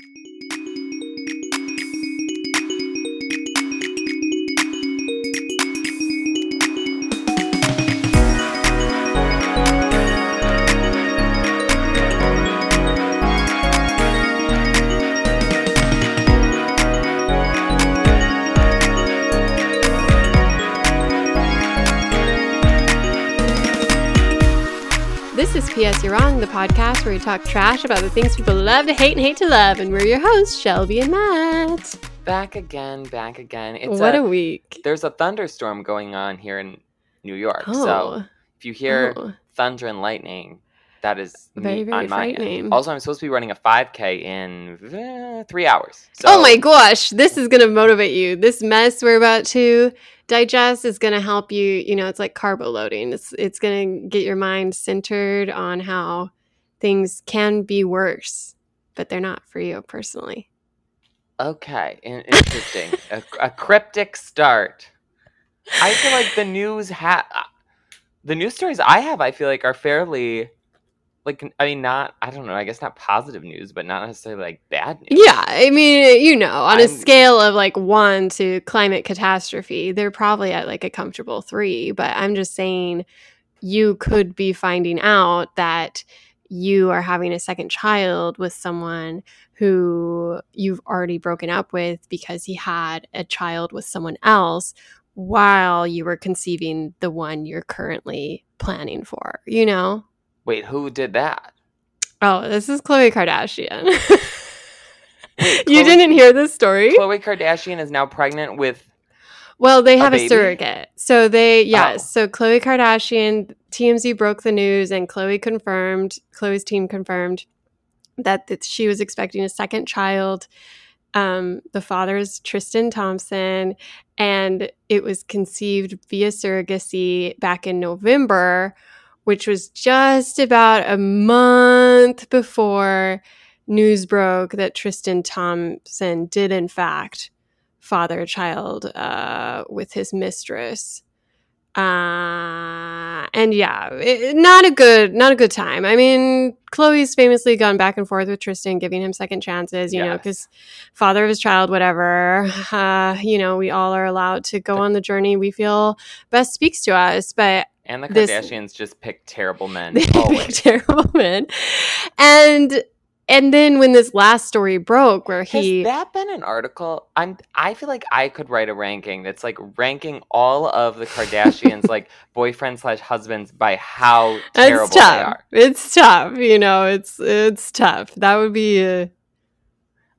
This You're Wrong, the podcast where we talk trash about the things people love to hate and hate to love. And we're your hosts, Shelby and Matt. Back again, back again. It's what a, a, week. there's a thunderstorm going on here in New York. Oh. So if you hear Oh. thunder and lightning, that is Very, very on my end. frightening. Also, I'm supposed to be running a 5K in uh, three hours. So oh my gosh, this is going to motivate you. This mess we're about to digest is going to help you. You know, it's like carbo loading. It's it's going to get your mind centered on how things can be worse, but they're not for you personally. Okay, in- interesting. a, a cryptic start. I feel like the news ha uh, the news stories I have, I feel like are fairly, like I mean, not I don't know. I guess not positive news, but not necessarily like bad news. Yeah, I mean, you know, on a I'm- scale of like one to climate catastrophe, they're probably at like a comfortable three. But I'm just saying, you could be finding out that you are having a second child with someone who you've already broken up with because he had a child with someone else while you were conceiving the one you're currently planning for, you know? Wait, who did that? Oh, this is Khloe Kardashian. Wait, you Khloe- didn't hear this story? Khloe Kardashian is now pregnant with. Well, they A have a, surrogate. So they, yeah. Oh. So Khloe Kardashian, TMZ broke the news, and Khloe confirmed, Khloe's team confirmed that, that she was expecting a second child. Um, the father is Tristan Thompson, and it was conceived via surrogacy back in November, which was just about a month before news broke that Tristan Thompson did, in fact, father a child uh, with his mistress. Uh, and yeah, it, not a good, not a good time. I mean, Khloe's famously gone back and forth with Tristan, giving him second chances. You know, because father of his child, whatever. Uh, you know, we all are allowed to go on the journey we feel best speaks to us. But And the This- Kardashians just pick terrible men. they pick terrible men. And and then when this last story broke, where he Has that been an article? I'm. I feel like I could write a ranking that's like ranking all of the Kardashians, like boyfriend slash husbands, by how terrible it's they tough. are. It's tough. You know, it's it's tough. That would be a,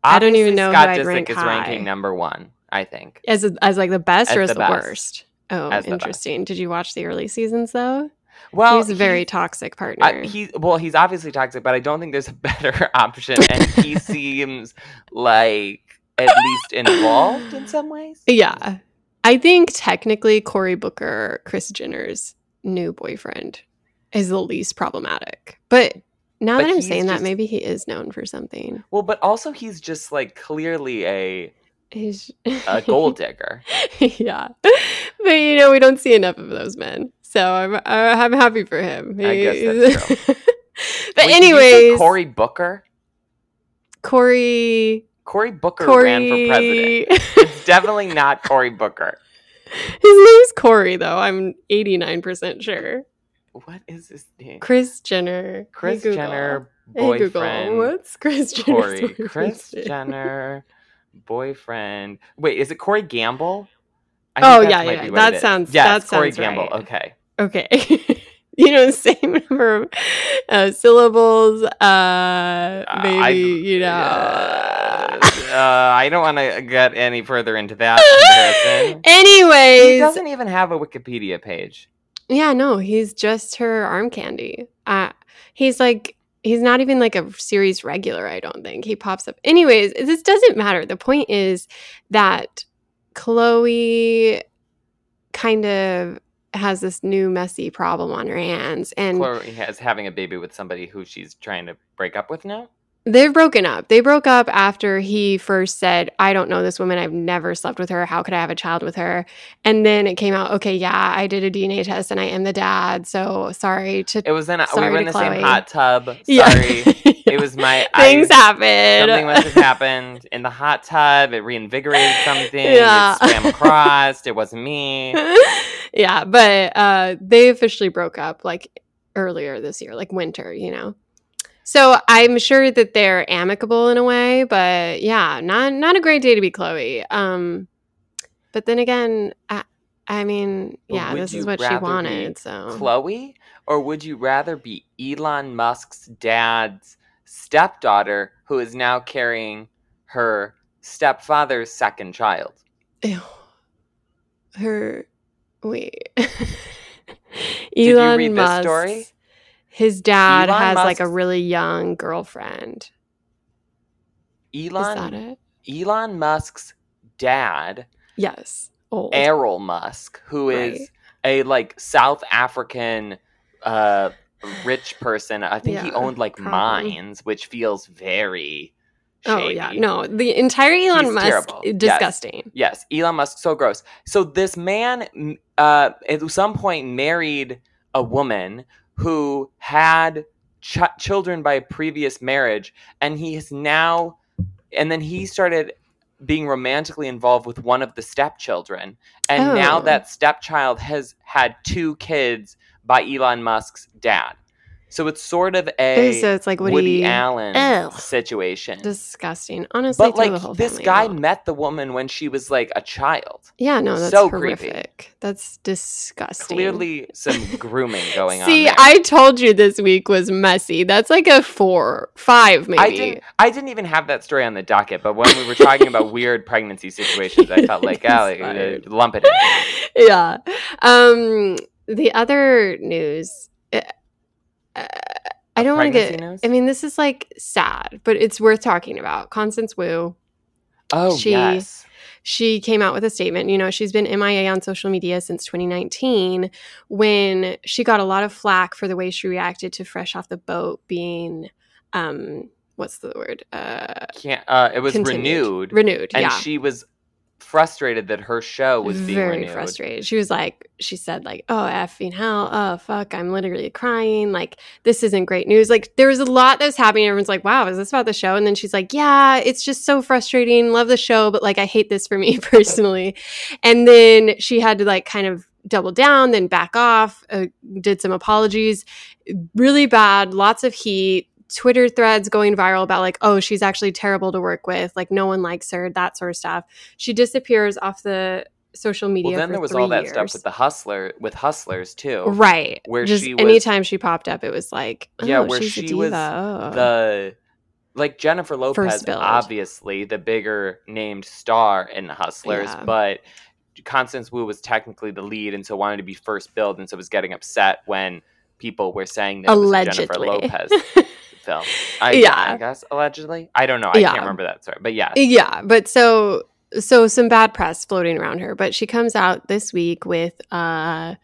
I don't even know Scott Disick rank is high. ranking number one. I think. as a, as like the best or As as the the, worst. Oh, interesting. Did you watch the early seasons though? Well, He's a very toxic partner. I, he well, he's obviously toxic, but I don't think there's a better option, and he seems like at least involved in some ways. yeah, I think technically Cory Booker, Kris Jenner's new boyfriend, is the least problematic. But now But that I'm saying that, maybe he is known for something. Well, but also he's just like clearly a He's a gold digger. yeah, but you know we don't see enough of those men, so I'm I'm happy for him. I guess that's true. but Wait, anyways, Cory Booker. Cory. Cory Booker Corey, ran for president. It's definitely not Cory Booker. His name's Corey, though. I'm 89% sure. What is his name? Kris Jenner. Kris Google. Jenner, Hey, Google. boyfriend. What's Kris Jenner's Corey. Kris? Jenner, boyfriend. Wait, is it Corey Gamble? I Oh, yeah, yeah, that sounds- Yes, that Corey sounds Gamble. right. Okay. Okay. you know, the same number of uh, syllables. Uh, maybe, I- you know. uh, uh, I don't want to get any further into that comparison. He doesn't even have a Wikipedia page. Yeah, no, he's just her arm candy. Uh, he's like, he's not even like a series regular, I don't think. He pops up. Anyways, this doesn't matter. The point is that Khloe kind of has this new messy problem on her hands. And Khloe is having a baby with somebody who she's trying to break up with now. They've broken up. They broke up after he first said, I don't know this woman. I've never slept with her. How could I have a child with her? And then it came out, okay, yeah, I did a DNA test and I am the dad. So sorry to. It was in. A, we were in the Khloe. same hot tub. Sorry. Yeah. It was my Things I, happen. Something must have happened in the hot tub. It reinvigorated something. Yeah. It swam across. It wasn't me. yeah, but uh, they officially broke up like earlier this year, like winter, you know. So I'm sure that they're amicable in a way, but yeah, not not a great day to be Khloe. Um, but then again, I, I mean, yeah, this is what she wanted. So Khloe, or would you rather be Elon Musk's dad's stepdaughter, who is now carrying her stepfather's second child? Ew. her wait. you Elon read this Musk. story? His dad Elon has like a really young girlfriend. Is that Elon it? Elon Musk's dad, Yes. Old. Errol Musk, who is Right. a like South African uh rich person. I think he owned like probably. mines, which feels very Oh shady. yeah, no, the entire Elon He's Musk terrible. is Yes. disgusting. Yes, Elon Musk, so gross. So this man, uh, at some point, married a woman who had ch- children by a previous marriage, and he is now, and then he started being romantically involved with one of the stepchildren, and now Oh. that stepchild has had two kids by Elon Musk's dad. So it's sort of a so it's like Woody, Woody Allen Ugh. situation. disgusting. Honestly, But like this guy out. met the woman when she was like a child. Yeah, no, that's so creepy. horrific. That's disgusting. Clearly, some grooming going on. See. I told you this week was messy. That's like a four, five, maybe. I didn't. I didn't even have that story on the docket. But when we were talking about weird pregnancy situations, I felt like, ah, like, uh, lump it in. yeah. Um, the other news. uh, uh, I don't want to get. news? I mean, this is like sad, but it's worth talking about. Constance Wu. Oh She- yes. she came out with a statement. You know, she's been MIA on social media since 2019 when she got a lot of flack for the way she reacted to Fresh Off the Boat being, um, what's the word? Uh, Can't. Uh, it was continued. renewed, Renewed. and yeah. she was frustrated that her show was being very renewed. frustrated. She was like, she said like, "Oh effing hell, oh fuck, I'm literally crying. Like this isn't great news." Like there was a lot that was happening. Everyone's like, "Wow, is this about the show?" And then she's like, "Yeah, it's just so frustrating. Love the show, but like I hate this for me personally." And then she had to like kind of double down, then back off. Uh, did some apologies. Really bad. Lots of heat. Twitter threads going viral about like, oh, she's actually terrible to work with. Like, no one likes her, that sort of stuff. She disappears off the social media. Well, then there was all that years. stuff with the hustler, with hustlers too. right, where Just she was- anytime she popped up, it was like, oh, Yeah, where she was oh. the like Jennifer Lopez, obviously the bigger named star in the Hustlers, Yeah. but Constance Wu was technically the lead, and so wanted to be first billed, and so was getting upset when people were saying that was Jennifer Lopez film. I, Yeah. I guess allegedly. I don't know. I Yeah. can't remember that story, but yeah, Yeah, but so so some bad press floating around her, but she comes out this week with a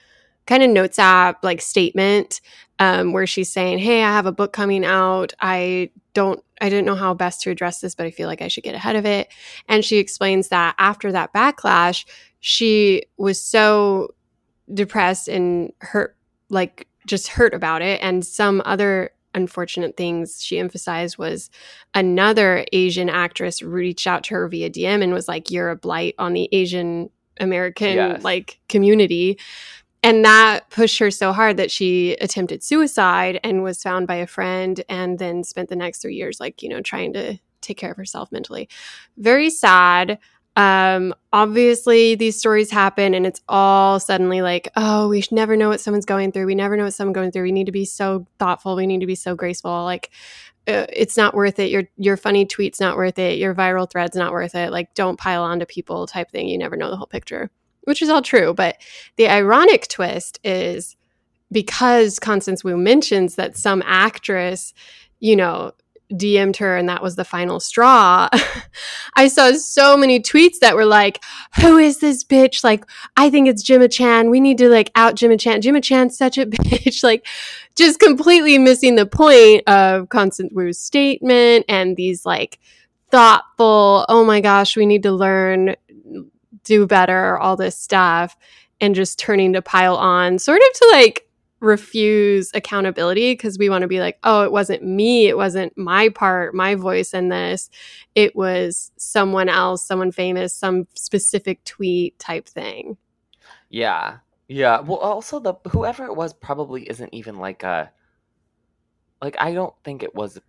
kind of notes app like statement um, where she's saying, "Hey, I have a book coming out. I don't I didn't know how best to address this, but I feel like I should get ahead of it." And she explains that after that backlash, she was so depressed and hurt like just hurt about it and some other unfortunate things she emphasized was another Asian actress reached out to her via DM and was like, You're a blight on the Asian American Yes. like community. And that pushed her so hard that she attempted suicide and was found by a friend and then spent the next three years like, you know, trying to take care of herself mentally. Very sad. Um, obviously these stories happen and it's all suddenly like, oh, we never know what someone's going through. We never know what someone's going through. We need to be so thoughtful. We need to be so graceful. Like uh, it's not worth it. Your your funny tweet's not worth it. Your viral thread's not worth it. Like don't pile onto people type thing. You never know the whole picture, which is all true. But the ironic twist is because Constance Wu mentions that some actress, you know, DM'd her and that was the final straw, I saw so many tweets that were like, Who is this bitch? Like, I think it's Gemma Chan. We need to like out Gemma Chan. Gemma Chan's such a bitch. like, just completely missing the point of Constance Wu's statement and these like thoughtful, oh my gosh, we need to learn, do better, all this stuff, and just turning to pile on, sort of to like refuse accountability because we want to be like, oh, it wasn't me. It wasn't my part, my voice in this. It was someone else, someone famous, some specific tweet type thing. Yeah. Yeah. Well, also, the whoever it was probably isn't even like a. Like, I don't think it was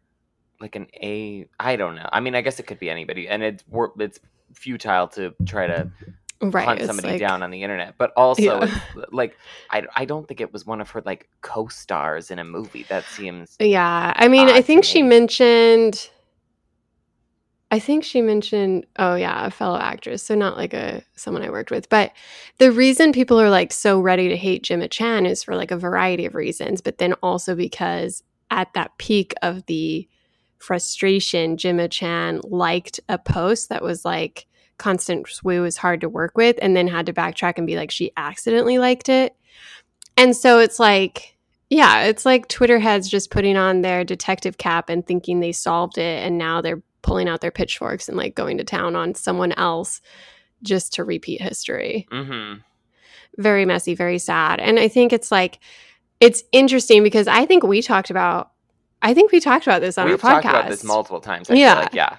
like an A. I don't know. I mean, I guess it could be anybody. And it's, it's futile to try to right, hunt somebody like, down on the internet. But also, yeah. Uh, like, I, I don't think it was one of her like co-stars in a movie. That seems yeah. I mean, I think she mentioned. I think she mentioned, oh yeah, a fellow actress, so not like a someone I worked with. But the reason people are like so ready to hate Gemma Chan is for like a variety of reasons, but then also because at that peak of the frustration, Gemma Chan liked a post that was like, Constance Wu is hard to work with and then had to backtrack and be like she accidentally liked it. And so it's like yeah, it's like Twitter heads just putting on their detective cap and thinking they solved it and now they're pulling out their pitchforks and like going to town on someone else just to repeat history. Mm-hmm. Very messy, very sad. And I think it's like it's interesting because I think we talked about I think we talked about this on We've our podcast. talked about this multiple times. I yeah. Like, yeah.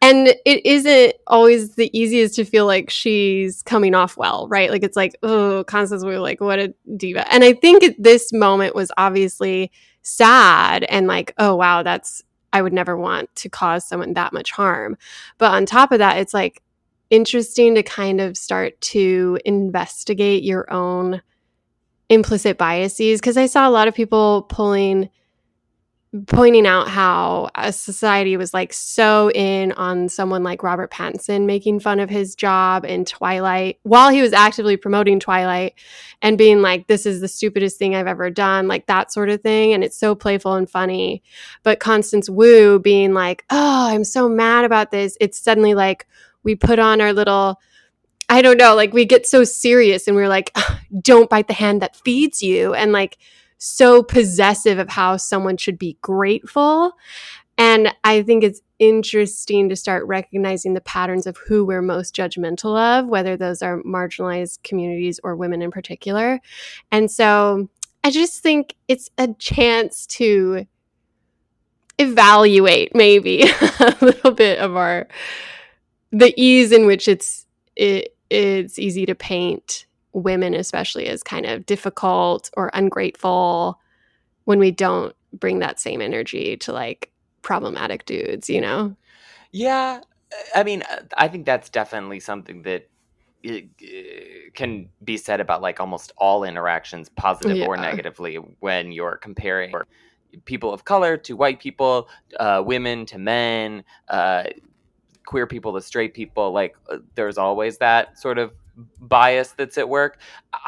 And it isn't always the easiest to feel like she's coming off well, right? Like it's like, oh, Constance Wu, like what a diva. And I think this moment was obviously sad and like, oh wow, that's I would never want to cause someone that much harm. But on top of that, it's like interesting to kind of start to investigate your own implicit biases because I saw a lot of people pulling pointing out how a society was like so in on someone like Robert Pattinson making fun of his job in Twilight while he was actively promoting Twilight and being like, this is the stupidest thing I've ever done, like that sort of thing. And it's so playful and funny. But Constance Wu being like, oh, I'm so mad about this. It's suddenly like we put on our little. I don't know, like we get so serious and we're like, don't bite the hand that feeds you. And like, so possessive of how someone should be grateful. And I think it's interesting to start recognizing the patterns of who we're most judgmental of, whether those are marginalized communities or women in particular. And so I just think it's a chance to evaluate maybe a little bit of our the ease in which it's it, it's easy to paint women especially as kind of difficult or ungrateful when we don't bring that same energy to like problematic dudes, you know? Yeah. I mean, I think that's definitely something that can be said about like almost all interactions, positive yeah. or negatively, when you're comparing people of color to white people, uh, women to men, uh, queer people to straight people. Like, uh, there's always that sort of bias that's at work.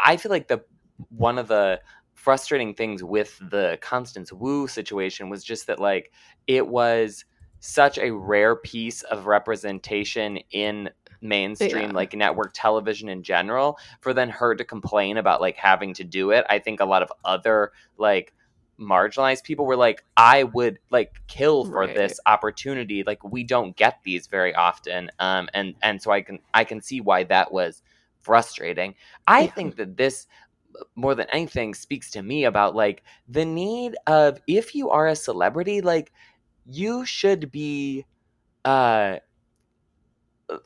I feel like the one of the frustrating things with the Constance Wu situation was just that like it was such a rare piece of representation in mainstream yeah. like network television in general for then her to complain about like having to do it i think a lot of other like marginalized people were like i would like kill for right. this opportunity like we don't get these very often um and and so i can i can see why that was frustrating. I yeah. think that this more than anything speaks to me about like the need of if you are a celebrity like you should be uh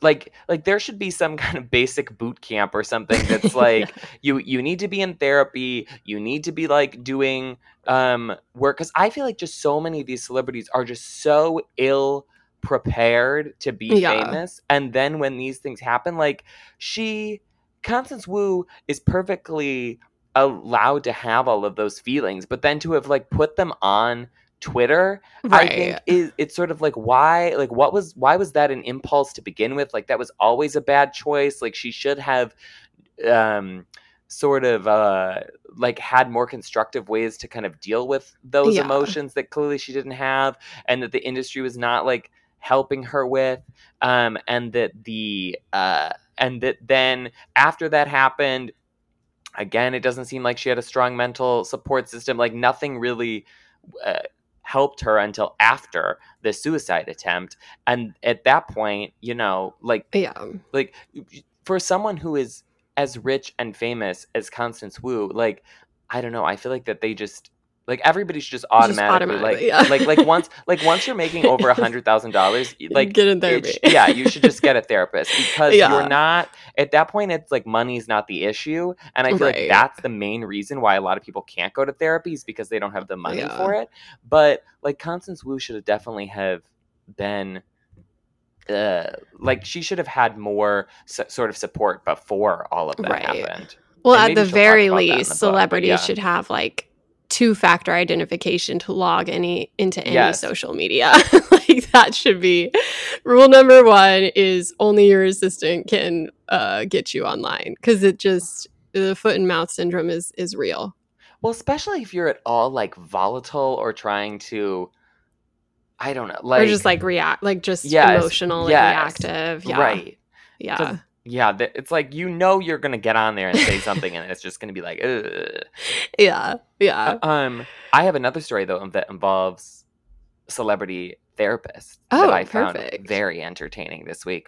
like like there should be some kind of basic boot camp or something that's like yeah. you you need to be in therapy you need to be like doing um work because i feel like just so many of these celebrities are just so ill prepared to be yeah. famous and then when these things happen like she Constance Wu is perfectly allowed to have all of those feelings, but then to have like put them on Twitter, right. I think is it's sort of like why like what was why was that an impulse to begin with? Like that was always a bad choice. Like she should have um sort of uh like had more constructive ways to kind of deal with those Yeah. emotions that clearly she didn't have and that the industry was not like helping her with um and that the uh and that then after that happened again it doesn't seem like she had a strong mental support system like nothing really uh, helped her until after the suicide attempt and at that point you know like Yeah. like for someone who is as rich and famous as Constance Wu, like I don't know, I feel like that they just like everybody should just automatically, automatically, like yeah. like like once like once you're making over a hundred thousand dollars, like get in therapy. yeah, you should just get a therapist because Yeah. you're not at that point. It's like money's not the issue, and I feel like that's the main reason why a lot of people can't go to therapy is because they don't have the money Yeah. for it. But like Constance Wu should have definitely have been. Uh, like she should have had more s- sort of support before all of that Right. happened. Well, And at the very about that in the least, book, celebrities yeah. should have like two factor identification to log any into any Yes. social media. like that should be rule number one is only your assistant can uh, get you online because it just the foot and mouth syndrome is is real. Well, especially if you're at all like volatile or trying to, I don't know, like or just like react like just Yes, emotional and yes, reactive. Yeah. right. Yeah. Yeah, th- it's like you know you're gonna get on there and say something, and it's just gonna be like, Ugh. Yeah. Yeah. um. I have another story though that involves celebrity therapists Oh, that I found very entertaining this week.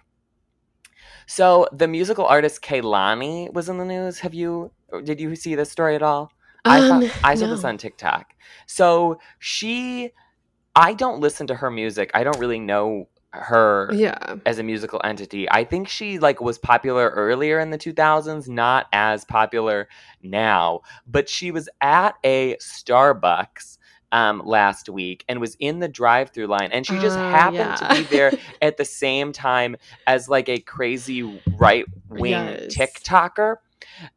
So the musical artist Kehlani was in the news. Have you? Did you see this story at all? I Um, found, I saw this on TikTok. So she, I don't listen to her music. I don't really know her Yeah. as a musical entity. I think she like was popular earlier in the 2000s, not as popular now. But she was at a Starbucks um last week and was in the drive-through line and she just Uh, happened to be there at the same time as like a crazy right-wing Yes. TikToker.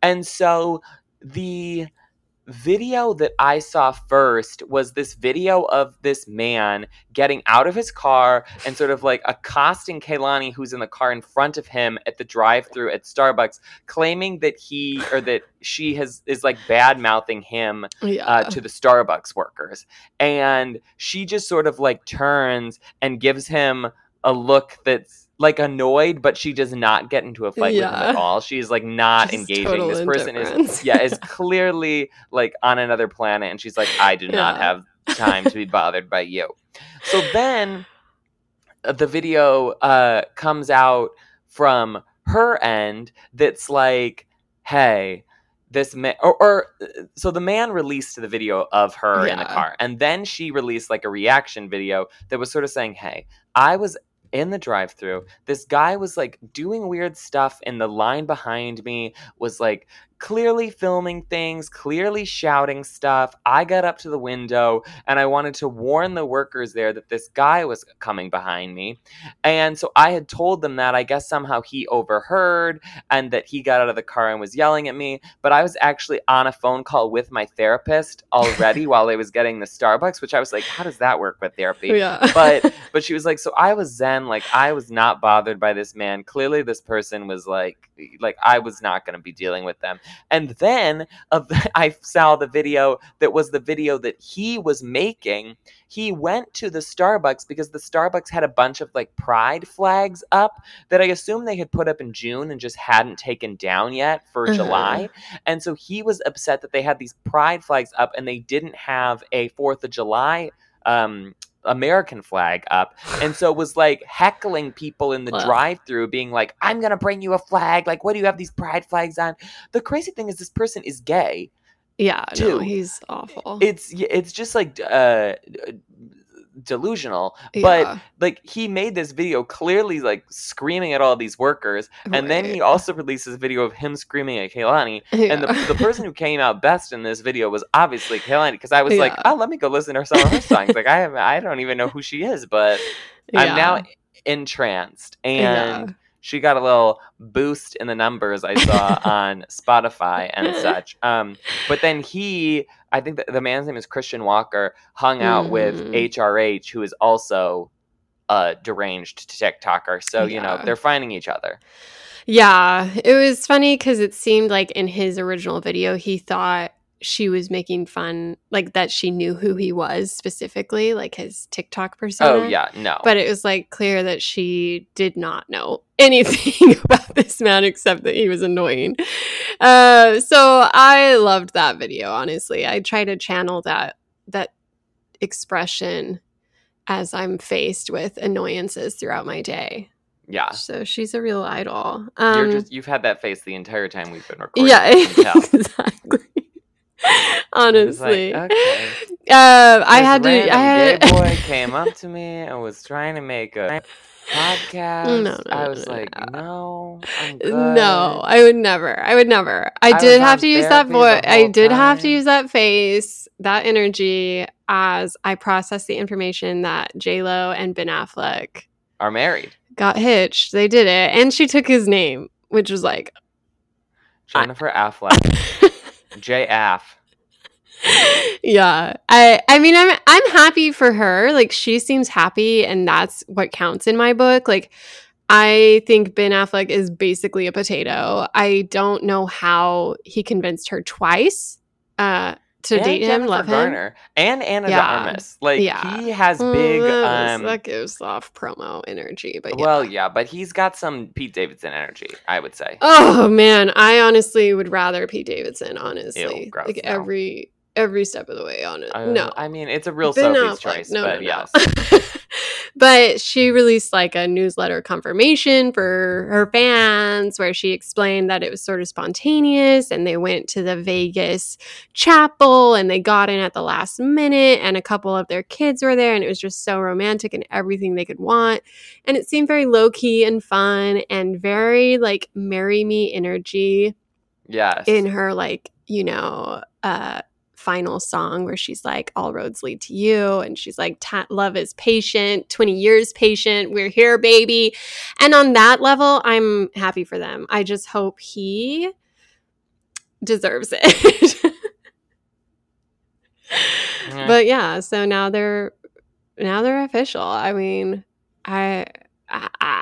And so the video that I saw first was this video of this man getting out of his car and sort of like accosting Kehlani, who's in the car in front of him at the drive-through at Starbucks, claiming that he or that she has is like bad mouthing him Yeah. uh, to the Starbucks workers. And she just sort of like turns and gives him a look that's like annoyed, but she does not get into a fight with him at all. She's like not Just engaging. This person is yeah, is clearly like on another planet and she's like, I do not have time to be bothered by you. So then uh, the video uh comes out from her end that's like, hey, this man or, or so the man released the video of her in the car and then she released like a reaction video that was sort of saying hey i was in the drive-through this guy was like doing weird stuff and the line behind me was like clearly filming things clearly shouting stuff. I got up to the window and i wanted to warn the workers there that this guy was coming behind me. And so i had told them that i guess somehow he overheard and that he got out of the car and was yelling at me. But i was actually on a phone call with my therapist already while i was getting the starbucks which i was like how does that work with therapy? Yeah. but but she was like so i was zen like i was not bothered by this man. Clearly this person was like like i was not going to be dealing with them and then uh, i saw the video that was the video that he was making he went to the starbucks because the starbucks had a bunch of like pride flags up that i assume they had put up in june and just hadn't taken down yet for Uh-huh. july and so he was upset that they had these pride flags up and they didn't have a fourth of july um American flag up and so it was like heckling people in the Ugh. drive-through being like I'm going to bring you a flag like what do you have these pride flags on the crazy thing is this person is gay yeah. No, he's awful. it's it's just like uh delusional but like he made this video clearly like screaming at all these workers and then he also releases a video of him screaming at Kehlani and the, the person who came out best in this video was obviously Kehlani because I was like, oh, let me go listen to some of her songs. like I have, I don't even know who she is, but I'm now entranced. And Yeah. she got a little boost in the numbers I saw on Spotify and such. Um, but then he, I think the, the man's name is Christian Walker, hung out with Mhm. HRH, who is also a deranged TikToker. So you know they're finding each other. Yeah, it was funny because it seemed like in his original video, he thought she was making fun, like that she knew who he was specifically, like his TikTok persona. Oh yeah, no. But it was like clear that she did not know anything about this man except that he was annoying. Uh, so I loved that video. Honestly, I try to channel that that expression as I'm faced with annoyances throughout my day. yeah. So she's a real idol. You're Um, just you've had that face the entire time we've been recording. yeah, I can tell. exactly. Honestly, like, okay. uh, I had to. I had. gay boy came up to me and was trying to make a podcast. No, no, I was no, like, no. no, I'm good. No, I would never. I would never. I, I did have to use that voice. I did have to use that face, that energy as I processed the information that J Lo and Ben Affleck are married. got hitched. They did it, and she took his name, which was like, I- Jennifer Affleck, J. Aff. yeah. I. I mean, I'm. I'm happy for her. Like she seems happy, and that's what counts in my book. Like. I think Ben Affleck is basically a potato. I don't know how he convinced her twice uh, to and date him, Jennifer love him. And Anna de Yeah. Armas. Like Yeah. he has big. that Um, that gives off promo energy, but yeah. Well, yeah, but he's got some Pete Davidson energy. I would say. oh man, I honestly would rather Pete Davidson. Honestly, Ew, gross, like no. every every step of the way on it. Uh, no, I mean it's a real Ben Sophie's Affleck, choice, no, but no, no. yes. but she released like a newsletter confirmation for her fans where she explained that it was sort of spontaneous and they went to the Vegas chapel and they got in at the last minute and a couple of their kids were there and it was just so romantic and everything they could want. And it seemed very low key and fun and very like marry me energy Yes. in her like you know uh final song where she's like all roads lead to you and she's like love is patient 20 years patient we're here baby. And on that level i'm happy for them. I just hope he deserves it. Yeah. but yeah so now they're now they're official. I mean i I,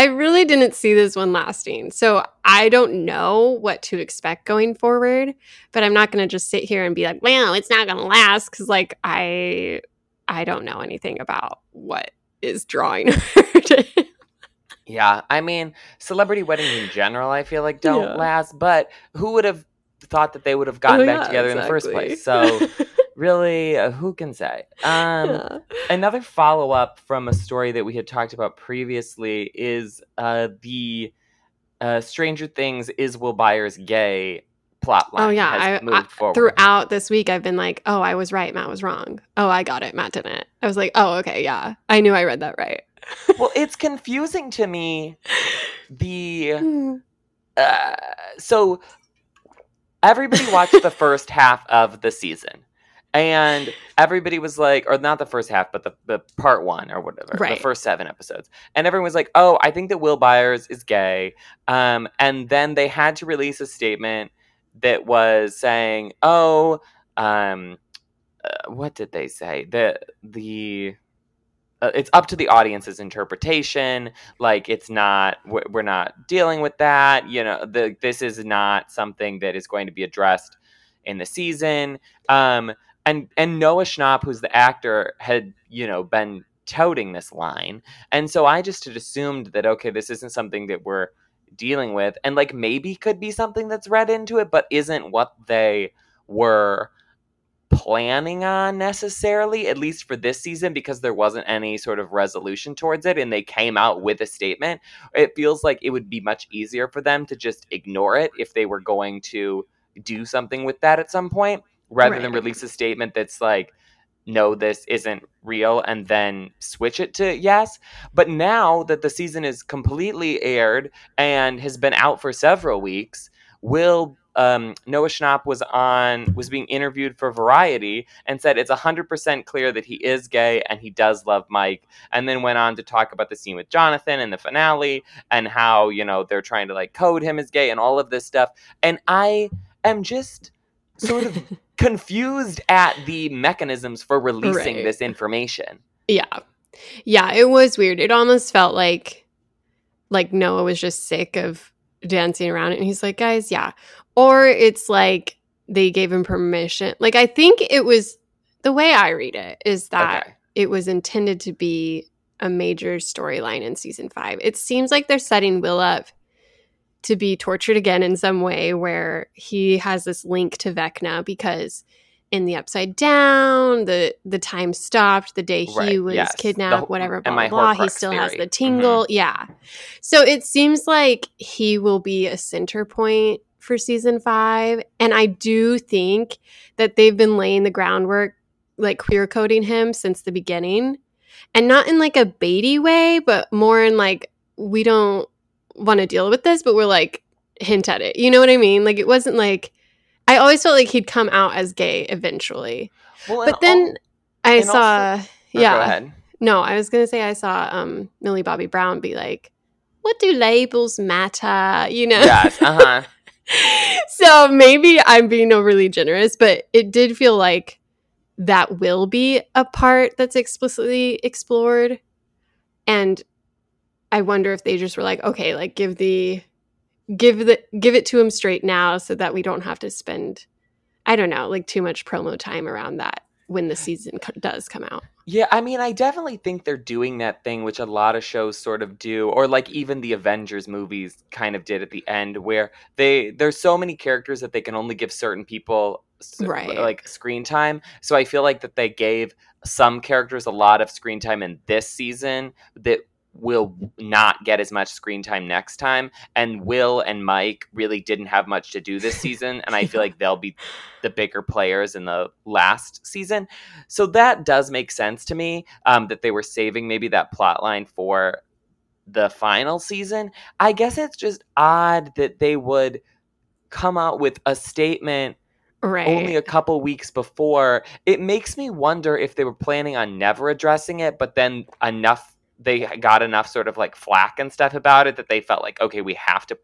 I really didn't see this one lasting. So I don't know what to expect going forward, but I'm not going to just sit here and be like, "Well, it's not going to last" cuz like I I don't know anything about what is drawing her. to- Yeah, I mean, celebrity weddings in general, I feel like don't Yeah. last. But who would have thought that they would have gotten Oh, back yeah, together in the first place? So, really, uh, who can say? Um, Yeah. another follow up from a story that we had talked about previously is uh, the uh, Stranger Things is Will Byers gay plot line. Oh yeah, has I, moved I forward. throughout this week I've been like, "Oh, I was right, Matt was wrong. Oh, I got it, Matt didn't." I was like, "Oh, okay, yeah. I knew I read that right." well, it's confusing to me. The Hmm. uh, so everybody watched the first half of the season and everybody was like or not the first half but the, the part one or whatever Right. the first seven episodes. And everyone was like oh i think that will byers is gay. Um, and then they had to release a statement that was saying oh um, uh, what did they say? The the uh, it's up to the audience's interpretation. Like it's not we're we're not dealing with that. You know the this is not something that is going to be addressed in the season. Um and and noah schnapp who's the actor had you know been touting this line and so i just had assumed that okay this isn't something that we're dealing with and like maybe could be something that's read into it but isn't what they were planning on necessarily, at least for this season, because there wasn't any sort of resolution towards it and they came out with a statement. It feels like it would be much easier for them to just ignore it if they were going to do something with that at some point, rather than release a statement that's like, no, this isn't real, and then switch it to yes. But now that the season is completely aired and has been out for several weeks, will um, Noah Schnapp was on was being interviewed for Variety and said it's hundred percent clear that he is gay and he does love Mike, and then went on to talk about the scene with Jonathan in the finale and how you know they're trying to like code him as gay and all of this stuff. And I am just sort of confused at the mechanisms for releasing Right. this information. Yeah. Yeah, it was weird. It almost felt like like Noah was just sick of dancing around it and he's like, "Guys, yeah." Or it's like they gave him permission. Like I think it was the way I read it is that Okay. it was intended to be a major storyline in season five. It seems like they're setting Will up to be tortured again in some way where he has this link to Vecna because in the upside down, the the time stopped the day he Right, was yes. Kidnapped, whole- whatever, blah, blah, blah. He still has the tingle. Yeah. So it seems like he will be a center point for season five. And I do think that they've been laying the groundwork, like queer coding him since the beginning. And not in like a baity way, but more in like, we don't want to deal with this, but we're like, hint at it. You know what I mean? Like, it wasn't like, I always felt like he'd come out as gay eventually. Well, But then al- I saw, also- oh, yeah. Go ahead. No, I was gonna say I saw um Millie Bobby Brown be like, "What do labels matter?" You know. Yes. Uh huh. so maybe I'm being overly generous, but it did feel like that will be a part that's explicitly explored, and I wonder if they just were like, okay, like give the give the give it to him straight now, so that we don't have to spend, I don't know, like too much promo time around that when the season co- does come out. Yeah, I mean, I definitely think they're doing that thing which a lot of shows sort of do, or like even the Avengers movies kind of did at the end, where they there's so many characters that they can only give certain people Right. like screen time. So I feel like that they gave some characters a lot of screen time in this season that will not get as much screen time next time. And Will and Mike really didn't have much to do this season, and I feel like they'll be the bigger players in the last season. So that does make sense to me um, that they were saving maybe that plot line for the final season. I guess it's just odd that they would come out with a statement Right. only a couple weeks before. It makes me wonder if they were planning on never addressing it, but then enough they got enough sort of like flack and stuff about it that they felt like okay, we have to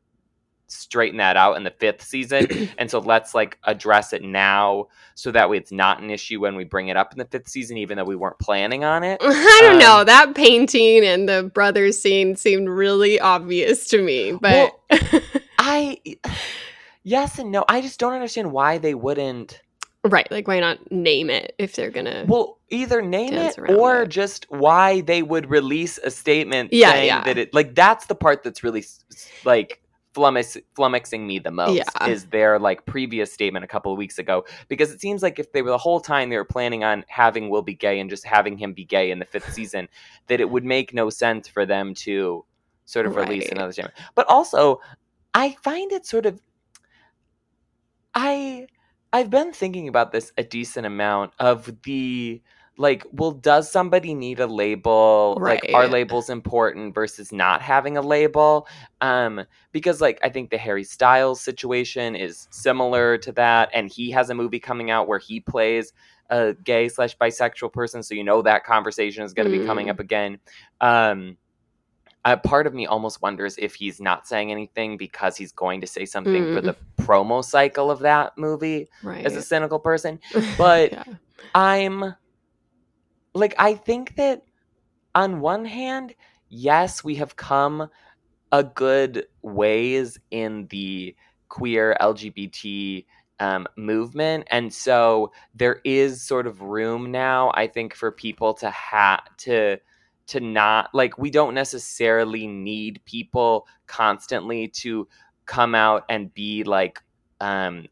straighten that out in the fifth season and so let's like address it now so that way it's not an issue when we bring it up in the fifth season even though we weren't planning on it I don't Um, know. That painting and the brothers scene seemed really obvious to me, but i yes and no i just don't understand why they wouldn't right, like why not name it if they're gonna? well either name it or it. just why they would release a statement Yeah, saying yeah. that it like that's the part that's really like flummox, flummoxing me the most Yeah. is their like previous statement a couple of weeks ago because it seems like if they were the whole time they were planning on having will be gay and just having him be gay in the fifth season that it would make no sense for them to sort of release Right. another statement but also i find it sort of i i've been thinking about this a decent amount of the like well does somebody need a label? Like are labels important versus not having a label? Um because like i think the harry styles situation is similar to that and he has a movie coming out where he plays a gay slash bisexual person so you know that conversation is going to be coming Mm. up again. Um a part of me almost wonders if he's not saying anything because he's going to say something for Mm. the promo cycle of that movie right. as a cynical person but- Yeah. I'm like I think that on one hand, yes, we have come a good ways in the queer LGBT um, movement, and so there is sort of room now. I think for people to have to to not like we don't necessarily need people constantly to come out and be like um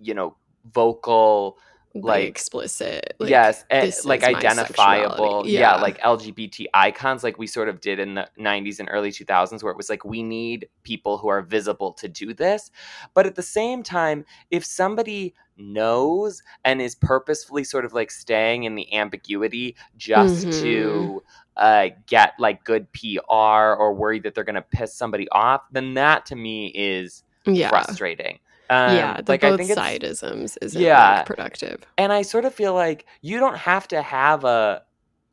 you know vocal like, like- explicit. Like, yes and, like identifiable yeah. Yeah. like lgbt icons like we sort of did in the 90s and early 2000s where it was like we need people who are visible to do this but at the same time if somebody knows and is purposefully sort of like staying in the ambiguity just Mhm. to uh, get like good pr or worried that they're going to piss somebody off then that to me is yeah. frustrating um, yeah, like I both think it's sidisms isn't Yeah. like, productive. and I sort of feel like you don't have to have a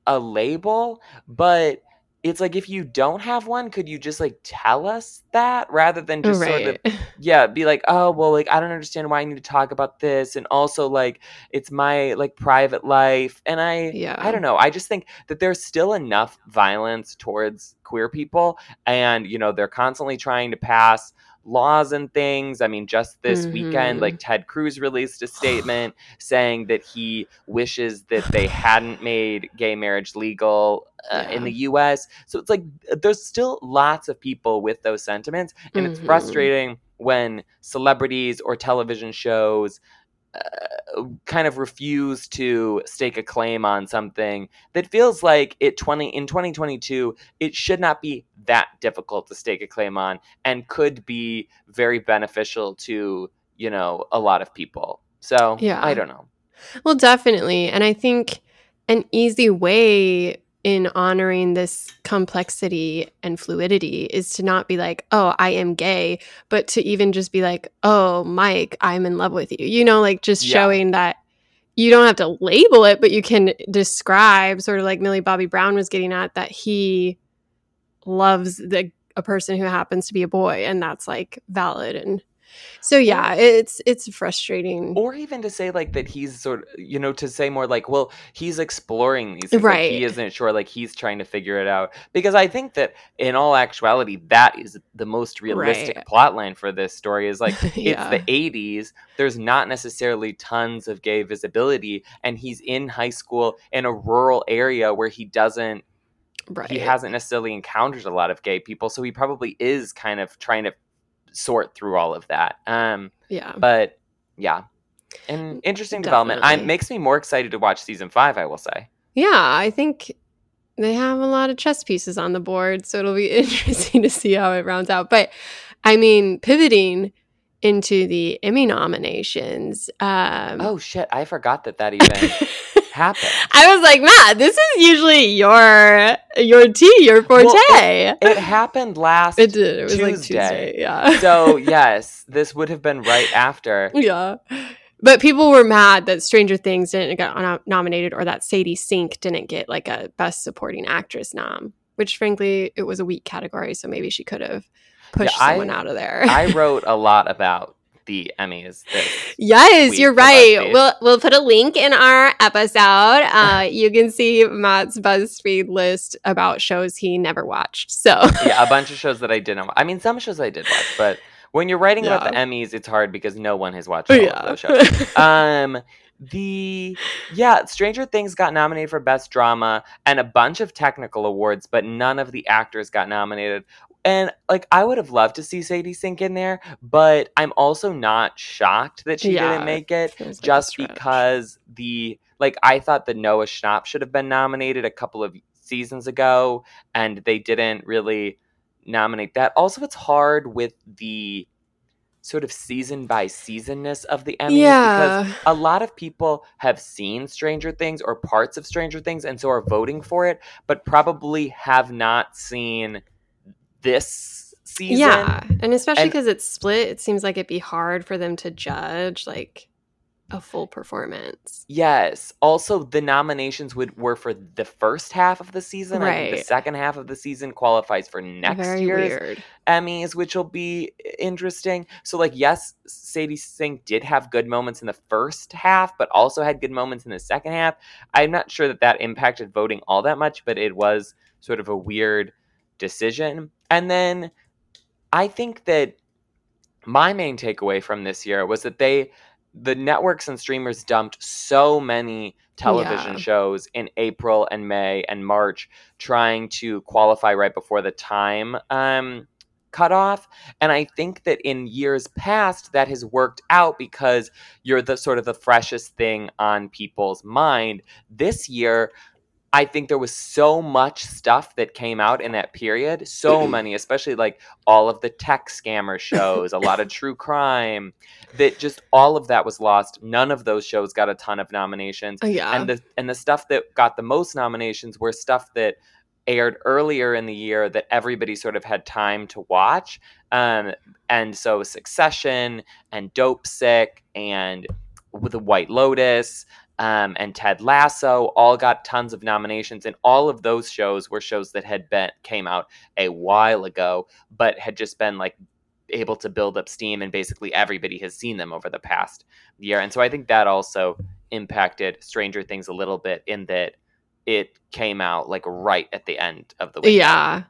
a label, but it's like if you don't have one, could you just like tell us that rather than just sort of yeah, be like, oh well, like I don't understand why I need to talk about this, and also like it's my like private life, and I yeah. I don't know. I just think that there's still enough violence towards queer people, and you know they're constantly trying to pass laws and things. I mean, just this weekend, Mhm. like Ted Cruz released a statement saying that he wishes that they hadn't made gay marriage legal uh, in the US. So it's like there's still lots of people with those sentiments. And it's Mhm. frustrating when celebrities or television shows uh, kind of refuse to stake a claim on something that feels like it 20 in 2022 it should not be that difficult to stake a claim on and could be very beneficial to you know a lot of people so Yeah. i don't know Well, definitely. And I think an easy way in honoring this complexity and fluidity is to not be like, oh, I am gay, but to even just be like, oh, Mike, I'm in love with you. You know, like just Yeah. showing that you don't have to label it, but you can describe, sort of like Millie Bobby Brown was getting at, that he loves the a person who happens to be a boy and that's like valid and so yeah it's it's frustrating or even to say like that he's sort of you know to say more like well he's exploring these things like, Right. he isn't sure like he's trying to figure it out because i think that in all actuality that is the most realistic Right. plot line for this story is like yeah it's the 80s there's not necessarily tons of gay visibility and he's in high school in a rural area where he doesn't right he hasn't necessarily encountered a lot of gay people so he probably is kind of trying to sort through all of that. Um yeah. but yeah. An interesting development. I Definitely. makes me more excited to watch season five i will say. Yeah, I think they have a lot of chess pieces on the board, so it'll be interesting to see how it rounds out. But I mean, pivoting into the Emmy nominations. Um, oh shit i forgot that that even happened I was like, Matt, this is usually your your tea, your forte. Well, it happened last It did. It was like Tuesday. Tuesday. Yeah. so yes this would have been right after yeah. But people were mad that Stranger Things didn't get nominated or that Sadie Sink didn't get like a Best Supporting Actress nom, which frankly, it was a weak category. So maybe she could have pushed I- someone out of there. i wrote a lot about the emmys yes, you're right. We'll, we'll put a link in our episode. Uh, you can see Matt's BuzzFeed list about shows he never watched. So, yeah a bunch of shows that i didn't i mean some shows i did watch but when you're writing about the emmys it's hard because no one has watched all of those shows um the yeah stranger things got nominated for best drama and a bunch of technical awards but none of the actors got nominated and like i would have loved to see sadie sink in there but i'm also not shocked that she Yeah, didn't make it like just stretch. because the like i thought that noah schnapp should have been nominated a couple of seasons ago and they didn't really nominate that also it's hard with the sort of season by seasonness of the emmys because a lot of people have seen Stranger Things or parts of Stranger Things and so are voting for it, but probably have not seen this season. Yeah, and especially because it's split, it seems like it'd be hard for them to judge like a full performance. Yes. Also, the nominations would were for the first half of the season. I think the second half of the season qualifies for next Very year's weird. Emmys, which will be eh, interesting. So, like, yes, Sadie Sink did have good moments in the first half, but also had good moments in the second half. I'm not sure that that impacted voting all that much, but it was sort of a weird decision. And then I think that my main takeaway from this year was that they, the networks and streamers dumped so many television Yeah. shows in April and May and March trying to qualify right before the time um, cutoff. And I think that in years past, that has worked out because you're the sort of the freshest thing on people's mind. This year, I think there was so much stuff that came out in that period, so many, especially like all of the tech scammer shows, a lot of true crime, that just all of that was lost. None of those shows got a ton of nominations Oh, yeah. and the and the stuff that got the most nominations were stuff that aired earlier in the year that everybody sort of had time to watch um, and so succession and Dopesick and with the white lotus um, and ted lasso all got tons of nominations and all of those shows were shows that had been came out a while ago but had just been like able to build up steam and basically everybody has seen them over the past year and so i think that also impacted Stranger Things a little bit in that it came out like right at the end of the weekend. yeah.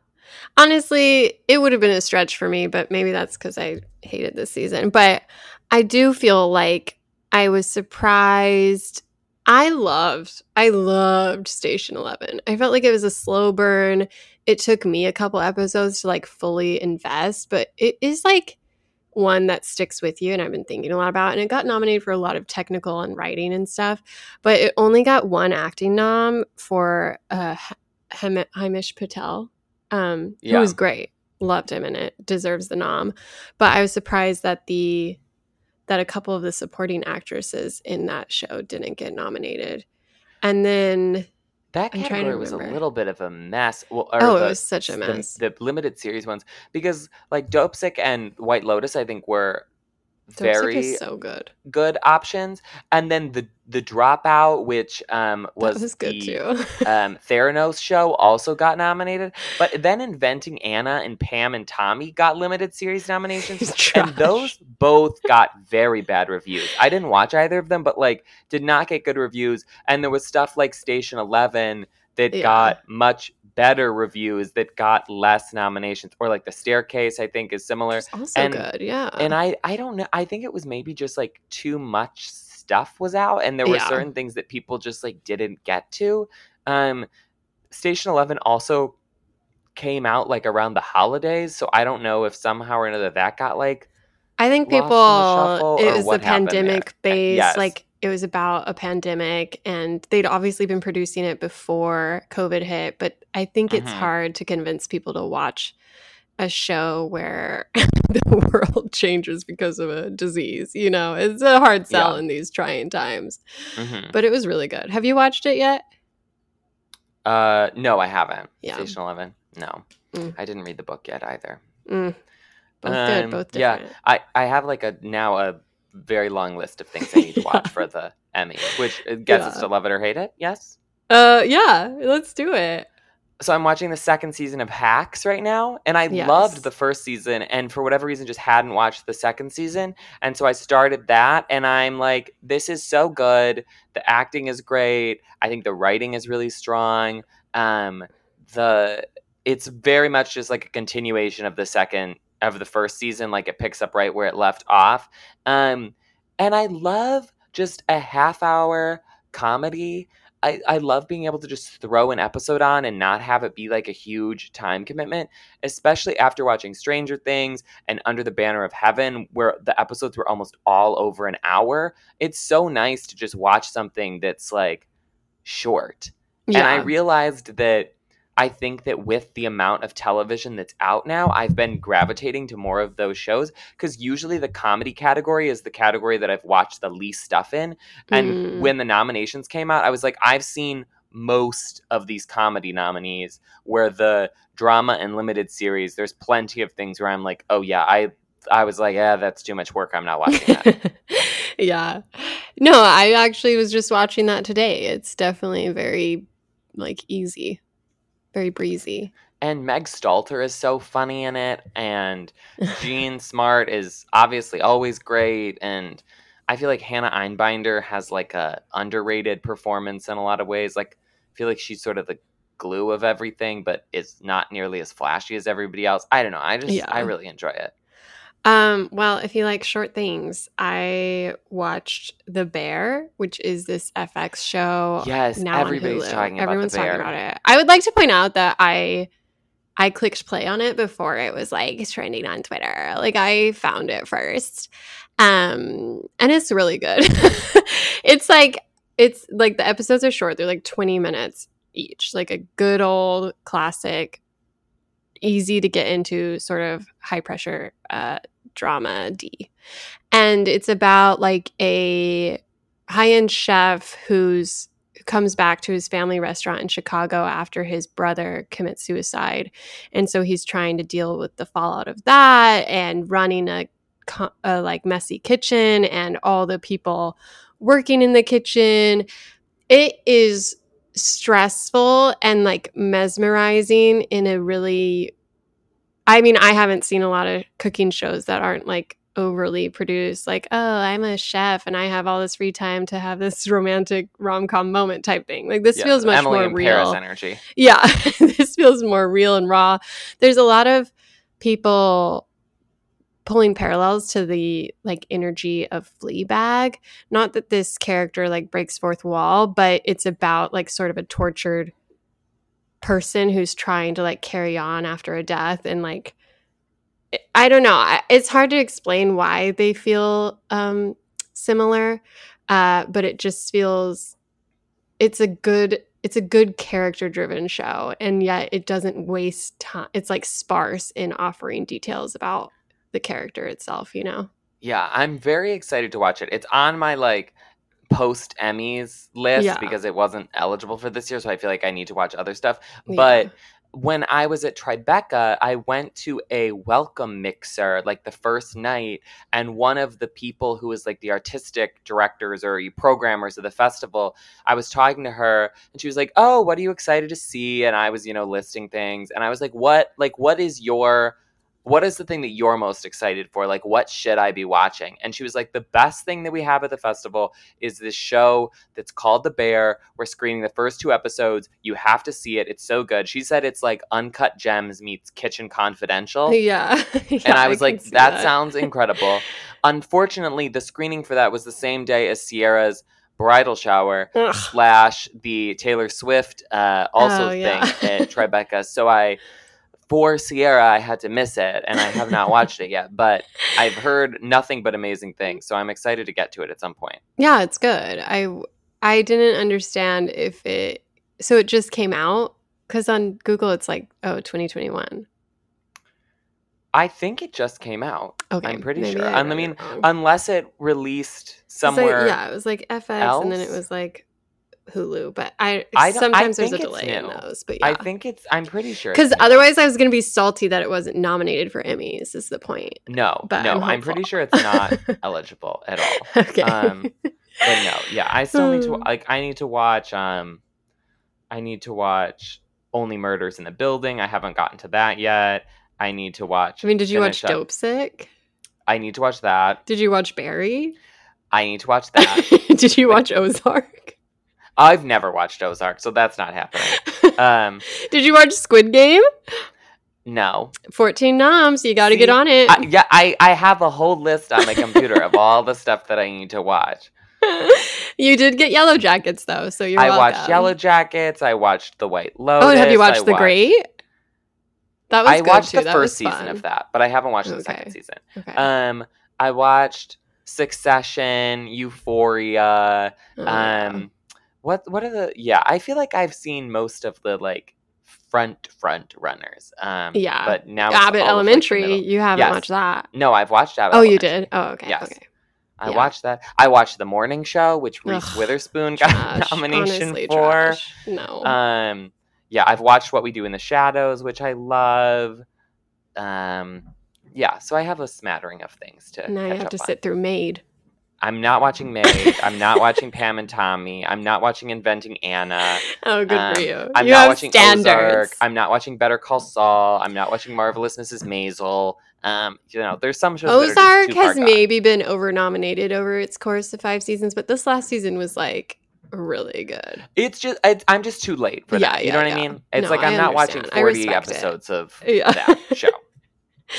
Honestly, it would have been a stretch for me, but maybe that's because I hated this season. But I do feel like I was surprised. I loved, I loved Station 11. I felt like it was a slow burn. It took me a couple episodes to like fully invest, but it is like one that sticks with you and I've been thinking a lot about. And it got nominated for a lot of technical and writing and stuff, but it only got one acting nom for uh, Himesh Patel, um, yeah. who was great. Loved him in it. Deserves the nom. But I was surprised that the that a couple of the supporting actresses in that show didn't get nominated. And then that category was a little bit of a mess. Well, oh, the, it was such a mess. The, the, limited series ones, because like Dopesick and White Lotus, I think were very so good. good options and then the the dropout which um was, was good the, too. um theranos show also got nominated but then inventing anna and pam and tommy got limited series nominations and those both got very bad reviews. I didn't watch either of them but like did not get good reviews and there was stuff like station 11 that yeah. got much better reviews that got less nominations or like the staircase i think is similar also and, good yeah and i i don't know i think it was maybe just like too much stuff was out and there were yeah. certain things that people just like didn't get to um station 11 also came out like around the holidays so i don't know if somehow or another that got like i think people it was the pandemic based yes. like it was about a pandemic and they'd obviously been producing it before COVID hit, but I think it's mm-hmm. hard to convince people to watch a show where the world changes because of a disease. You know, it's a hard sell yeah. in these trying times. Mm-hmm. But it was really good. Have you watched it yet? Uh, no, I haven't. Yeah. Station Eleven. No, mm. I didn't read the book yet either. Mm. Both um, good, both different. Yeah, I I have like a now a very long list of things I need to watch for the Emmy, which I guess yeah. it's to love it or hate it. Yes. Uh, yeah, let's do it. So I'm watching the second season of Hacks right now, and I yes. loved the first season, and for whatever reason, just hadn't watched the second season, and so I started that, and I'm like, this is so good. The acting is great. I think the writing is really strong. Um, the it's very much just like a continuation of the second of the first season. Like it picks up right where it left off. Um, and I love just a half hour comedy. I, I love being able to just throw an episode on and not have it be like a huge time commitment, especially after watching Stranger Things and Under the Banner of Heaven, where the episodes were almost all over an hour. It's so nice to just watch something that's like short. Yeah. And I realized that I think that with the amount of television that's out now, I've been gravitating to more of those shows because usually the comedy category is the category that I've watched the least stuff in. And mm. when the nominations came out, I was like, I've seen most of these comedy nominees where the drama and limited series, there's plenty of things where I'm like, oh yeah, I I was like, yeah, that's too much work. I'm not watching that. yeah. No, I actually was just watching that today. It's definitely very like easy very breezy. And Meg Stalter is so funny in it, and Jean Smart is obviously always great, and I feel like Hannah Einbinder has like a underrated performance in a lot of ways. Like I feel like she's sort of the glue of everything, but is not nearly as flashy as everybody else. I don't know. I just yeah. I really enjoy it. Um, well, if you like short things, I watched The Bear, which is this FX show. Yes, now everybody's talking about Everyone's talking about it. I would like to point out that I I clicked play on it before it was like trending on Twitter. Like I found it first. Um, and it's really good. it's like it's like the episodes are short. They're like 20 minutes each. Like a good old classic easy to get into sort of high pressure uh, drama D. And it's about like a high end chef who's who comes back to his family restaurant in Chicago after his brother commits suicide. And so he's trying to deal with the fallout of that and running a, a like messy kitchen and all the people working in the kitchen. It is stressful and like mesmerizing in a really I mean, I haven't seen a lot of cooking shows that aren't like overly produced, like, oh, I'm a chef and I have all this free time to have this romantic rom com moment type thing. Like this Yeah, feels much Emily more real. Paris energy. Yeah, this feels more real and raw. There's a lot of people pulling parallels to the like energy of Fleabag. Not that this character like breaks fourth wall, but it's about like sort of a tortured person who's trying to like carry on after a death and like I don't know. It's hard to explain why they feel um similar. Uh but it just feels it's a good it's a good character driven show and yet it doesn't waste time it's like sparse in offering details about the character itself you know Yeah, I'm very excited to watch it. It's on my like post Emmys list Yeah. because it wasn't eligible for this year, so I feel like I need to watch other stuff. Yeah. But when I was at Tribeca, I went to a welcome mixer like the first night, and one of the people who was like the artistic directors or programmers of the festival, I was talking to her, and she was like, "Oh, what are you excited to see?" And I was, you know, listing things, and I was like, "What? Like, what is your?" What is the thing that you're most excited for? Like, what should I be watching? And she was like, The best thing that we have at the festival is this show that's called The Bear. We're screening the first two episodes. You have to see it. It's so good. She said it's like Uncut Gems meets Kitchen Confidential. yeah, Yeah, and I was can like, see that, sounds incredible. Unfortunately, the screening for that was the same day as Sierra's bridal shower Ugh. slash the Taylor Swift uh, also Oh, yeah. thing at Tribeca. So I, for Sierra, I had to miss it, and I have not watched it yet. But I've heard nothing but amazing things, so I'm excited to get to it at some point. yeah it's good i i didn't understand if it so it just came out because on google it's like oh 2021 I think it just came out, okay I'm pretty sure. I I mean, unless it released like- somewhere. yeah it was like fx and then it was like hulu but i, I don't- I sometimes there's a delay in those but yeah I think it's. I'm pretty sure. because otherwise i was going to be salty that it wasn't nominated for emmys is the point no, but no, I'm I'm, pretty sure it's not eligible at all. okay Um, But no, yeah, I still need to Hmm. like. I need to watch. Um, I need to watch Only Murders in the Building. I haven't gotten to that yet. I need to watch. i mean did you watch up- Dopesick I need to watch that. did you watch barry I need to watch that. did you watch ozark I've never watched Ozark, so that's not happening. Um, did you watch squid game no. 14 noms you got to get on it I, yeah, I I have a whole list on my computer of all the stuff that I need to watch. you did get yellow jackets though so you're I welcome. watched Yellow Jackets. I watched The White Lotus. oh have you I watched the great that was I watched too. the That first season of that, but I haven't watched the second season. okay Um, I watched Succession, Euphoria. Oh. Um, what what are the? Yeah, I feel like I've seen most of the like front front runners. Um, Yeah. but now Abbott of, like, Elementary. you haven't Yes. watched that. No, I've watched Abbott. Oh, you did. Oh, okay. Yes. Okay. I Yeah. watched that. I watched the morning show, which Reese Ugh, Witherspoon got a Trash. nomination Honestly, for. trash. No. Um, yeah, I've watched What We Do in the Shadows, which I love. Um, yeah, so I have a smattering of things to. now you have to on. sit through Maid. I'm not watching Maid. I'm not watching Pam and Tommy. I'm not watching Inventing Anna. Oh, good Um, for you. I'm you not watching standards. Ozark. I'm not watching Better Call Saul. I'm not watching Marvelous Mrs. Maisel. Um, you know, there's some shows that are Ozark just too far has maybe been over nominated over its course of five seasons, but this last season was like really good. It's just I, I'm just too late for Yeah, that. You yeah, know what yeah. I mean? It's No, like I'm I not watching understand. I 40 respect it. episodes of that show.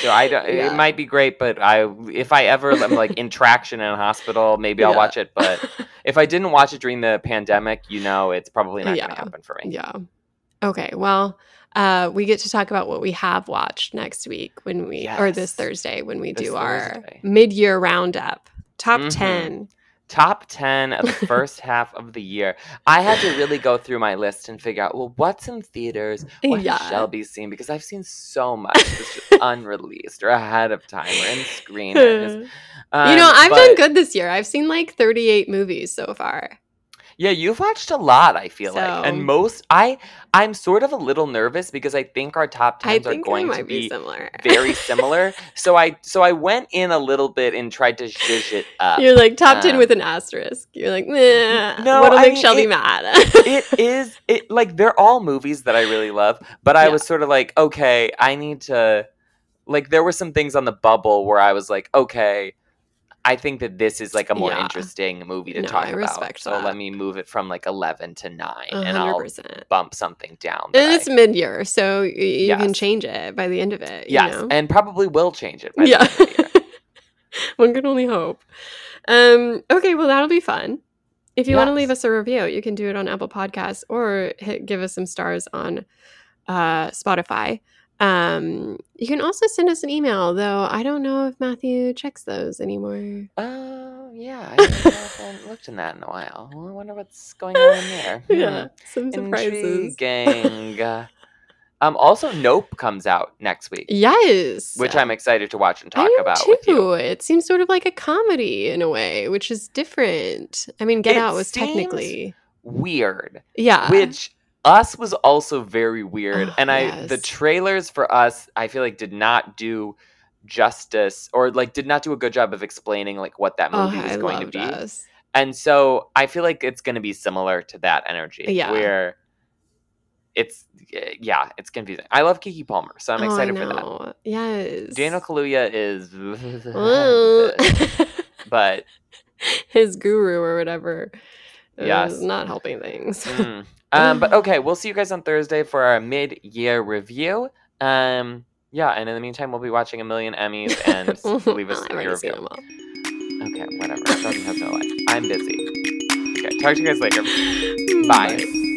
So I don't. Yeah. It might be great, but I if I ever am like in traction in a hospital, maybe I'll watch it. But if I didn't watch it during the pandemic, you know, it's probably not going to happen for me. yeah. Okay. Well, uh, we get to talk about what we have watched next week when we, or this Thursday when we This do our Thursday. mid year roundup. Top Mhm. 10. Top 10 of the first half of the year. I had to really go through my list and figure out, well, what's in theaters? What Yeah. has Shelby seen? Because I've seen so much that's just unreleased or ahead of time or in screeners. you Um, know, I've done good this year. I've seen like 38 movies so far. Yeah, you've watched a lot, I feel like. And most I I'm sort of a little nervous because I think our top 10s are going to be, be similar. very similar. so I so I went in a little bit and tried to zhuzh it up. You're like top 10 um, with an asterisk. You're like, nah, No, what'll I make mean, Shelby it- mad? it is it like they're all movies that I really love, but I Yeah. was sort of like, okay, I need to like there were some things on the bubble where I was like, okay, I think that this is like a more Yeah. interesting movie to No, talk about. so that. let me move it from like eleven to nine, A and I'll bump something down. And it's mid year, so you can change it by the end of it. yes, know? and probably will change it. By the yeah. end of the year. One can only hope. Um, okay, well that'll be fun. If you want to leave us a review, you can do it on Apple Podcasts or hit, give us some stars on uh, Spotify. Um, you can also send us an email, though I don't know if Matthew checks those anymore. Oh yeah, I, don't know if I haven't looked in that in a while. I wonder what's going on in there. Hmm. Yeah, some surprises. Intriguing. Uh, um, also, Nope comes out next week, Yes, which I'm excited to watch and talk about too. with you. It seems sort of like a comedy in a way, which is different. I mean, Get It Out was technically, Weird, yeah, which us was also very weird, Oh, and I the trailers for us I feel like did not do justice or like did not do a good job of explaining like what that oh, movie was I going to be. us. And so I feel like it's going to be similar to that energy. Yeah. Where it's, yeah, it's confusing. I love Keke Palmer, so I'm Oh, excited for that. Yes, Daniel Kaluuya is, but his guru or whatever. Yes. is not helping things. mm. Um, but okay, we'll see you guys on Thursday for our mid-year review. Um, yeah, and in the meantime, we'll be watching a million Emmys and leave us your review. Okay, whatever. Jordan has no life. I'm busy. Okay, talk to you guys later. Bye. Bye.